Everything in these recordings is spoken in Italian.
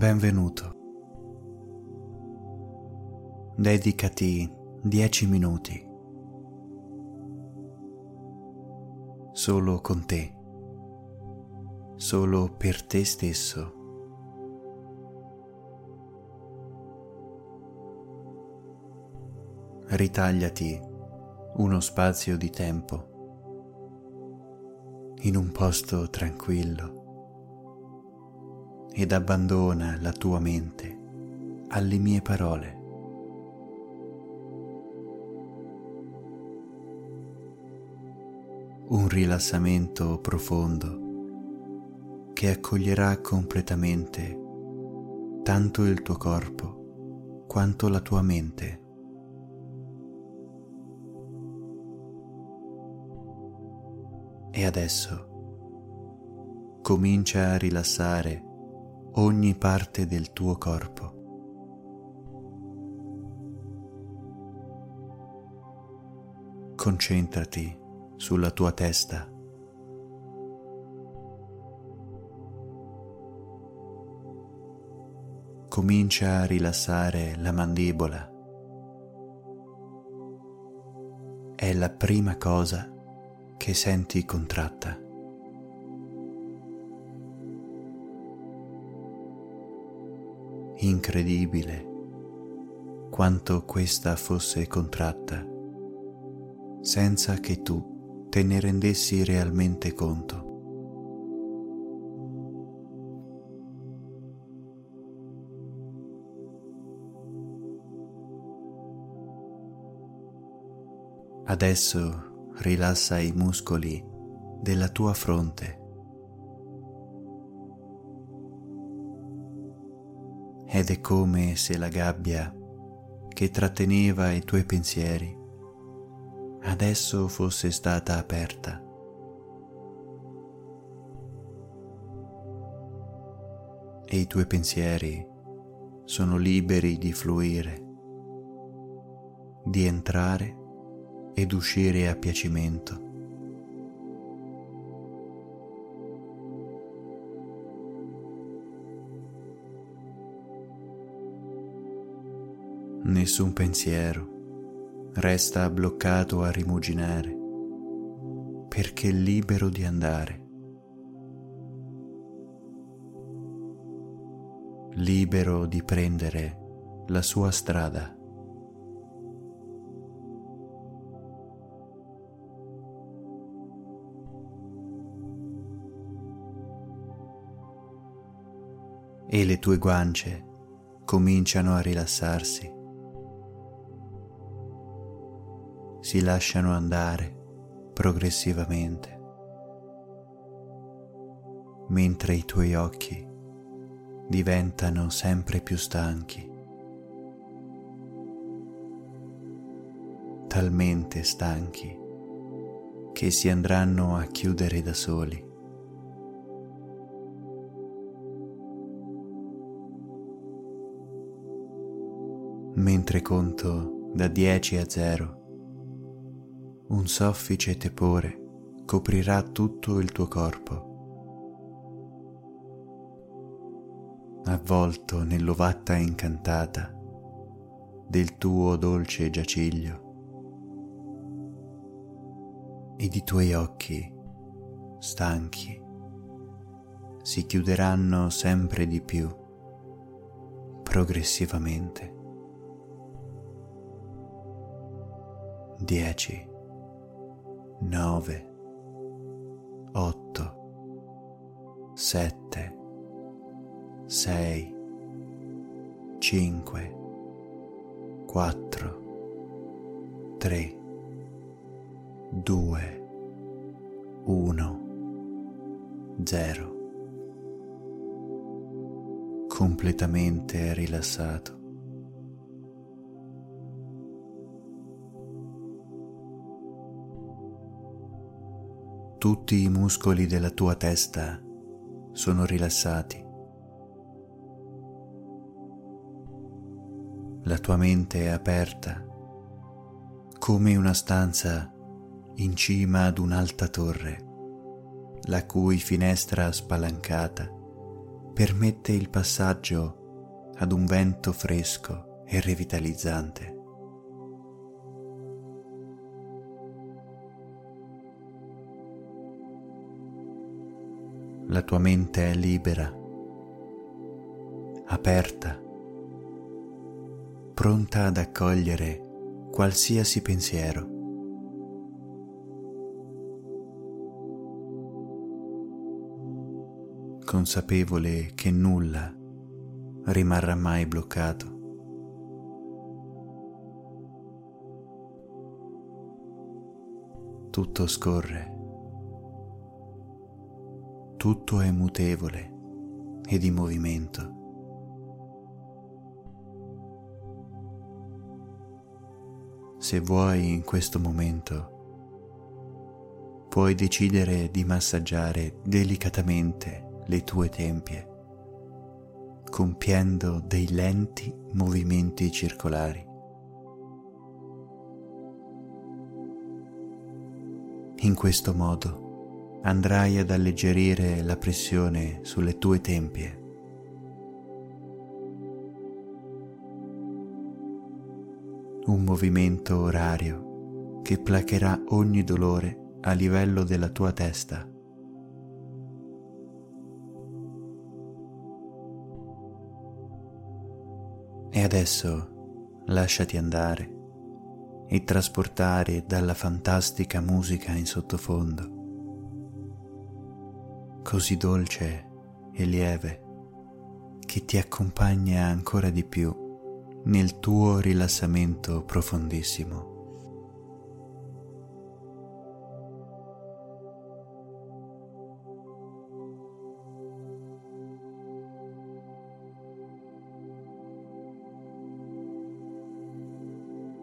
Benvenuto. Dedicati dieci minuti solo con te, solo per te stesso. Ritagliati uno spazio di tempo in un posto tranquillo ed abbandona la tua mente alle mie parole. Un rilassamento profondo che accoglierà completamente tanto il tuo corpo quanto la tua mente. E adesso comincia a rilassare ogni parte del tuo corpo. Concentrati sulla tua testa. Comincia a rilassare la mandibola. È la prima cosa che senti contratta. Incredibile quanto questa fosse contratta, senza che tu te ne rendessi realmente conto. Adesso rilassa i muscoli della tua fronte ed è come se la gabbia che tratteneva i tuoi pensieri adesso fosse stata aperta. E i tuoi pensieri sono liberi di fluire, di entrare ed uscire a piacimento. Nessun pensiero resta bloccato a rimuginare perché è libero di andare. Libero di prendere la sua strada. E le tue guance cominciano a rilassarsi. Si lasciano andare progressivamente, mentre i tuoi occhi diventano sempre più stanchi, talmente stanchi che si andranno a chiudere da soli. Mentre conto da 10 a 0, un soffice tepore coprirà tutto il tuo corpo. Avvolto nell'ovatta incantata del tuo dolce giaciglio ed i tuoi occhi stanchi si chiuderanno sempre di più, progressivamente. Dieci nove, otto, sette, sei, cinque, quattro, tre, due, uno, zero. Completamente rilassato. Tutti i muscoli della tua testa sono rilassati. La tua mente è aperta come una stanza in cima ad un'alta torre, la cui finestra spalancata permette il passaggio ad un vento fresco e revitalizzante. La tua mente è libera, aperta, pronta ad accogliere qualsiasi pensiero. consapevole che nulla rimarrà mai bloccato. Tutto scorre, tutto è mutevole e di movimento. Se vuoi in questo momento, puoi decidere di massaggiare delicatamente le tue tempie, compiendo dei lenti movimenti circolari. In questo modo andrai ad alleggerire la pressione sulle tue tempie. Un movimento orario che placherà ogni dolore a livello della tua testa E adesso lasciati andare e trasportare dalla fantastica musica in sottofondo, così dolce e lieve, che ti accompagna ancora di più nel tuo rilassamento profondissimo.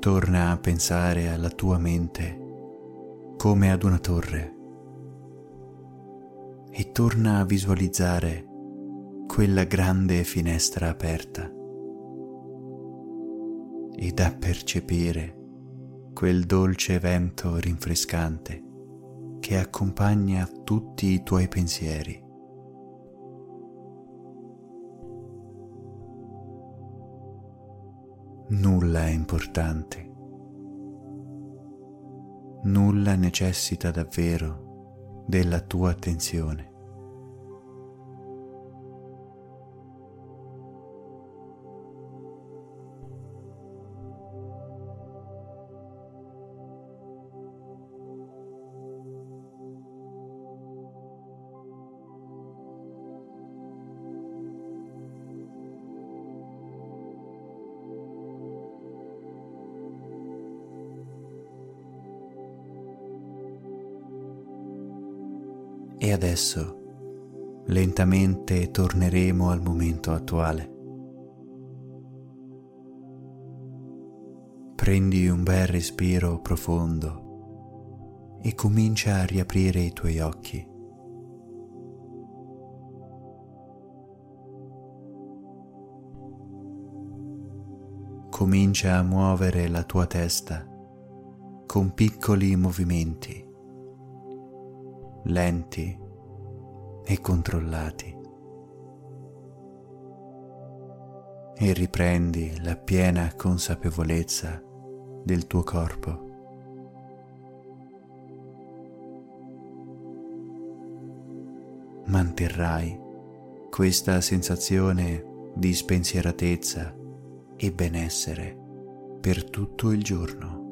Torna a pensare alla tua mente come ad una torre e torna a visualizzare quella grande finestra aperta ed a percepire quel dolce vento rinfrescante che accompagna tutti i tuoi pensieri. Nulla è importante. Nulla necessita davvero della tua attenzione. E adesso lentamente torneremo al momento attuale. Prendi un bel respiro profondo e comincia a riaprire i tuoi occhi. Comincia a muovere la tua testa con piccoli movimenti lenti e controllati. E riprendi la piena consapevolezza del tuo corpo. Manterrai questa sensazione di spensieratezza e benessere per tutto il giorno.